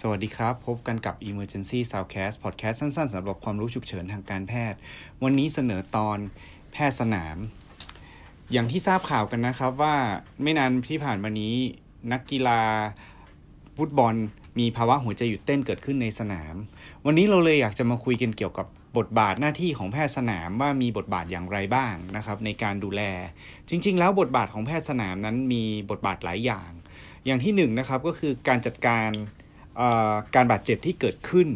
สวัสดีครับ พบกันกับ Emergency Soundcast Podcast สั้นๆสำหรับความรู้ฉุกเฉินทางการแพทย์ วันนี้เสนอตอนแพทย์สนาม อย่างที่ทราบข่าวกันนะครับว่าไม่นานที่ผ่านมานี้นักกีฬาฟุตบอลมีภาวะหัวใจหยุดเต้นเกิดขึ้นในสนาม วันนี้เราเลยอยากจะมาคุยกันเกี่ยวกับบทบาทหน้าที่ของแพทย์สนามว่ามีบทบาทอย่างไรบ้างนะครับ ในการดูแล จริง ๆ แล้วบทบาทของแพทย์สนามนั้นมีบทบาทหลายอย่าง อย่างที่1นนะครับก็คือการจัดการ การบาดเจ็บที่เกิดขึ้น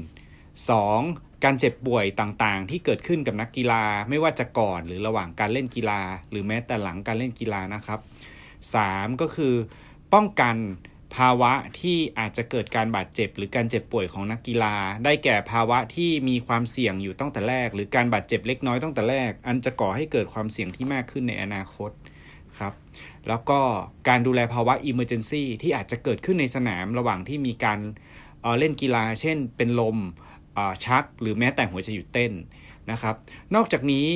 2. การเจ็บป่วยต่างๆ ที่เกิดขึ้นกับนักกีฬาไม่ว่าจะก่อนหรือระหว่างการเล่นกีฬา หรือแม้แต่หลังการเล่นกีฬานะครับ 3. ก็คือป้องกันภาวะที่อาจจะเกิดการบาดเจ็บ หรือการเจ็บป่วยของนักกีฬา ได้แก่ภาวะที่มีความเสี่ยงอยู่ตั้งแต่แรก หรือการบาดเจ็บเล็กน้อยตั้งแต่แรก อันจะก่อให้เกิดความเสี่ยงที่มากขึ้นในอนาคตครับ แล้วก็การดูแลภาวะ emergency ที่อาจจะเกิดขึ้นในสนามระหว่างที่มีการเเล่นกีฬา เช่น เป็นลมชัก หรือแม้แต่หัวใจหยุดเต้นนะครับ นอกจากนี้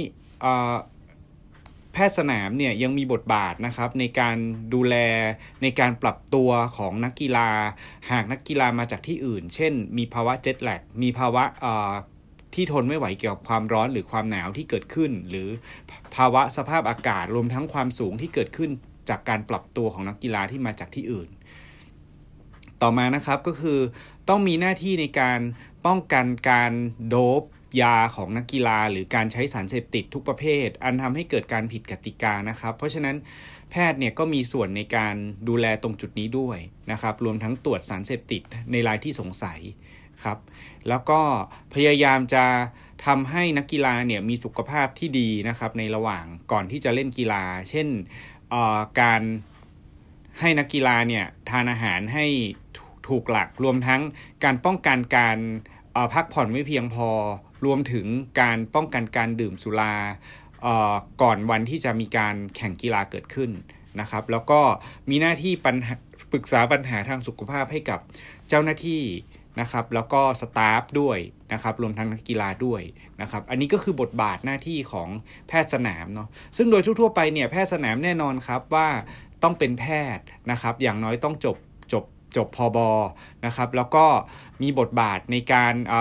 แพทย์สนามเนี่ยยังมีบทบาทนะครับในการดูแลในการปรับตัวของนักกีฬา หากนักกีฬามาจากที่อื่น เช่น มีภาวะเจ็ตแลกมีภาวะที่ทนไม่ไหวเกี่ยวกับความร้อนหรือความหนาวที่เกิดขึ้น หรือภาวะสภาพอากาศรวมทั้งความสูงที่เกิดขึ้น จากการปรับตัวของนักกีฬาที่มาจากที่อื่น ต่อมานะครับก็คือต้องมีหน้าที่ในการป้องกันการโดบยาของนักกีฬา หรือการใช้สารเสพติดทุกประเภท อันทำให้เกิดการผิดกติกานะครับ เพราะฉะนั้นแพทย์เนี่ยก็มีส่วนในการดูแลตรงจุดนี้ด้วยนะครับ รวมทั้งตรวจสารเสพติดในรายที่สงสัยครับ แล้วก็พยายามจะทำให้นักกีฬาเนี่ยมีสุขภาพที่ดีนะครับในระหว่างก่อนที่จะเล่นกีฬา เช่น การให้นักกีฬาเนี่ยทานอาหารให้ถูกหลักรวมทั้งการป้องกันการพักผ่อนไม่เพียงพอ รวมถึงการป้องกันการดื่มสุราก่อนวันที่จะมีการแข่งกีฬาเกิดขึ้นนะครับ แล้วก็มีหน้าที่ปัญหาปรึกษาปัญหาทางสุขภาพให้กับเจ้าหน้าที่ นะครับแล้วก็สตาฟด้วยนะครับรวมทั้งนักกีฬาด้วยนะครับอันนี้ก็คือบทบาทหน้าที่ของแพทย์สนามเนาะซึ่งโดยทั่วๆไปเนี่ยแพทย์สนามแน่นอนครับว่าต้องเป็นแพทย์นะครับอย่างน้อยต้องจบจบจบพอบอนะครับแล้วก็มีบทบาทในการอ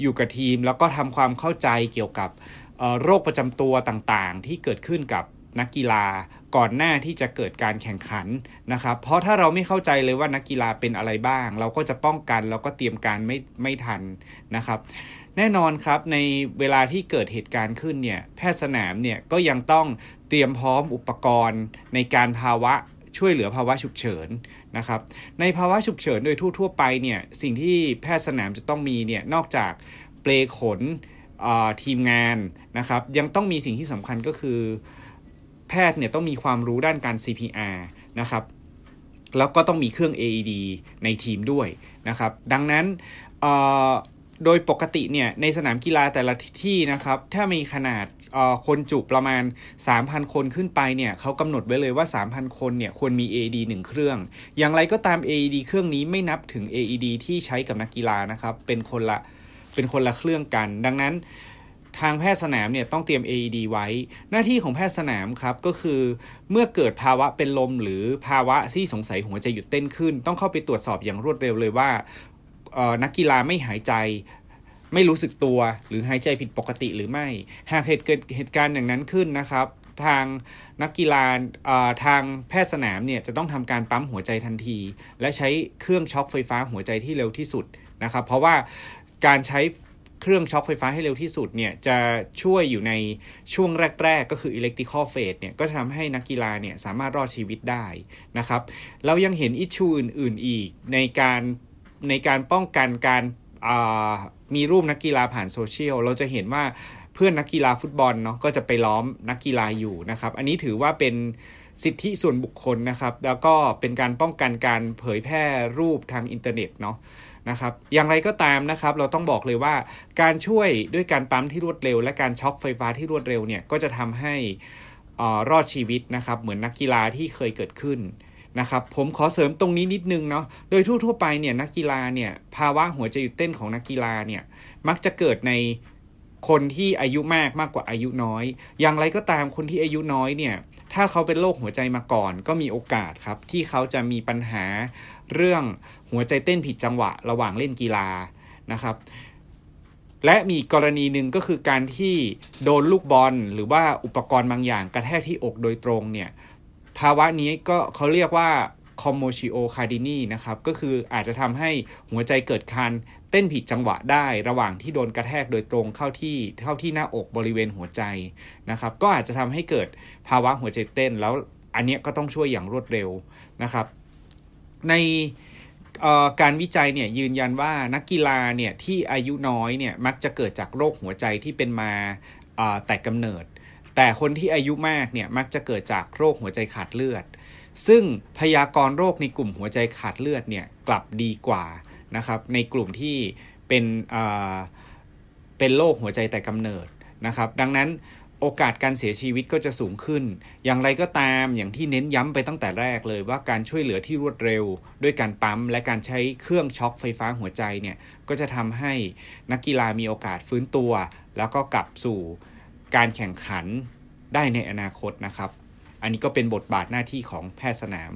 อยู่กับทีม แล้วก็ทำความเข้าใจเกี่ยวกับโรคประจำตัวต่างๆ ที่เกิดขึ้นกับนักกีฬา ก่อนหน้าที่จะเกิดการแข่งขันนะครับ เพราะถ้าเราไม่เข้าใจเลยว่านักกีฬาเป็นอะไรบ้าง เราก็จะป้องกันแล้วก็เตรียมการไม่ไม่ทันนะครับ แน่นอนครับในเวลาที่เกิดเหตุการณ์ขึ้นเนี่ยแพทย์สนามเนี่ยก็ยังต้องเตรียมพร้อมอุปกรณ์ในการภาวะช่วยเหลือภาวะฉุกเฉินนะครับ ในภาวะฉุกเฉินโดยทั่ว ๆ ไปเนี่ยสิ่งที่แพทย์สนามจะต้องมีเนี่ยนอกจากเปลขนทีมงานนะครับ ยังต้องมีสิ่งที่สำคัญก็คือ แพทย์เนี่ยต้องมีความรู้ด้านการ CPR นะครับแล้วก็ต้องมีเครื่อง AED ในทีมด้วยนะครับ ดังนั้นโดยปกติเนี่ยในสนามกีฬาแต่ละที่นะครับ ถ้ามีขนาดคนจุประมาณ 3,000 คนขึ้นไปเนี่ยเขากำหนดไว้เลยว่า 3,000 คนเนี่ยควรมี AED 1 เครื่อง อย่างไรก็ตาม AED เครื่องนี้ไม่นับถึง AED ที่ใช้กับนักกีฬานะครับ เป็นคนละเป็นคนละเครื่องกัน ดังนั้น ทางแพทย์สนามเนี่ยต้องเตรียม AED ไว้ หน้าที่ของแพทย์สนามครับก็คือ เมื่อเกิดภาวะเป็นลม หรือภาวะที่สงสัยหัวใจหยุดเต้นขึ้น ต้องเข้าไปตรวจสอบอย่างรวดเร็วเลยว่านักกีฬาไม่หายใจไม่รู้สึกตัวหรือหายใจผิดปกติหรือไม่ หากเหตุเกิดเหตุการณ์อย่างนั้นขึ้นนะครับ ทางนักกีฬาทางแพทย์สนามเนี่ยจะต้องทำการปั๊มหัวใจทันที และใช้เครื่องช็อคไฟฟ้าหัวใจที่เร็วที่สุดนะครับ เพราะว่าการใช้ เครื่องช็อคไฟฟ้าให้เร็วที่สุดเนี่ยจะช่วยอยู่ในช่วงแรก ๆ ก็คือ electrical phase เนี่ยก็จะทำให้นักกีฬาเนี่ยสามารถรอดชีวิตได้นะครับ เรายังเห็น issue อื่น ๆอีกในการในการป้องกันการมีรูปนักกีฬาผ่านโซเชียลเราจะเห็นว่าเพื่อนนักกีฬาฟุตบอลเนาะก็จะไปล้อมนักกีฬาอยู่นะครับ อันนี้ถือว่าเป็น สิทธิส่วนบุคคลนะครับ แล้วก็เป็นการป้องกันการเผยแพร่รูปทางอินเทอร์เน็ตเนาะนะครับอย่างไรก็ตามนะครับ เราต้องบอกเลยว่าการช่วยด้วยการปั๊มที่รวดเร็ว และการช็อคไฟฟ้าที่รวดเร็วเนี่ยก็จะทำให้รอดชีวิตนะครับ เหมือนนักกีฬาที่เคยเกิดขึ้นนะครับผมขอเสริมตรงนี้นิดนึงเนาะโดยทั่วๆไปเนี่ยนักกีฬาเนี่ยภาวะหัวใจหยุดเต้นของนักกีฬาเนี่ยมักจะเกิดใน คนที่อายุมากมากกว่าอายุน้อย อย่างไรก็ตามคนที่อายุน้อยเนี่ย ถ้าเขาเป็นโรคหัวใจมาก่อน ก็มีโอกาสครับ ที่เขาจะมีปัญหาเรื่องหัวใจเต้นผิดจังหวะระหว่างเล่นกีฬานะครับ และมีกรณีหนึ่งก็คือการที่โดนลูกบอล หรือว่าอุปกรณ์บางอย่างกระแทกที่อกโดยตรงเนี่ย ภาวะนี้ก็เขาเรียกว่า commotio cordis นี่นะครับก็คืออาจจะทำให้หัวใจเกิดการเต้นผิดจังหวะได้ ระหว่างที่โดนกระแทกโดยตรงเข้าที่เข้าที่หน้าอกบริเวณหัวใจนะครับก็อาจจะทำให้เกิดภาวะหัวใจเต้น แล้วอันนี้ก็ต้องช่วยอย่างรวดเร็วนะครับในการวิจัยเนี่ยยืนยันว่านักกีฬาเนี่ยที่อายุน้อยเนี่ยมักจะเกิดจากโรคหัวใจที่เป็นมาแต่กำเนิด แต่คนที่อายุมากเนี่ยมักจะเกิดจากโรคหัวใจขาดเลือด ซึ่งพยากรณ์โรคในกลุ่มหัวใจขาดเลือดเนี่ยกลับดีกว่านะครับในกลุ่มที่เป็นเป็นโรคหัวใจแต่กำเนิดนะครับ ดังนั้นโอกาสการเสียชีวิตก็จะสูงขึ้น อย่างไรก็ตามอย่างที่เน้นย้ำไปตั้งแต่แรกเลยว่าการช่วยเหลือที่รวดเร็ว ด้วยการปั๊มและการใช้เครื่องช็อคไฟฟ้าหัวใจเนี่ยก็จะทำให้นักกีฬามีโอกาสฟื้นตัว แล้วก็กลับสู่ การแข่งขันได้ในอนาคตนะครับ อันนี้ก็เป็นบทบาทหน้าที่ของแพทย์สนาม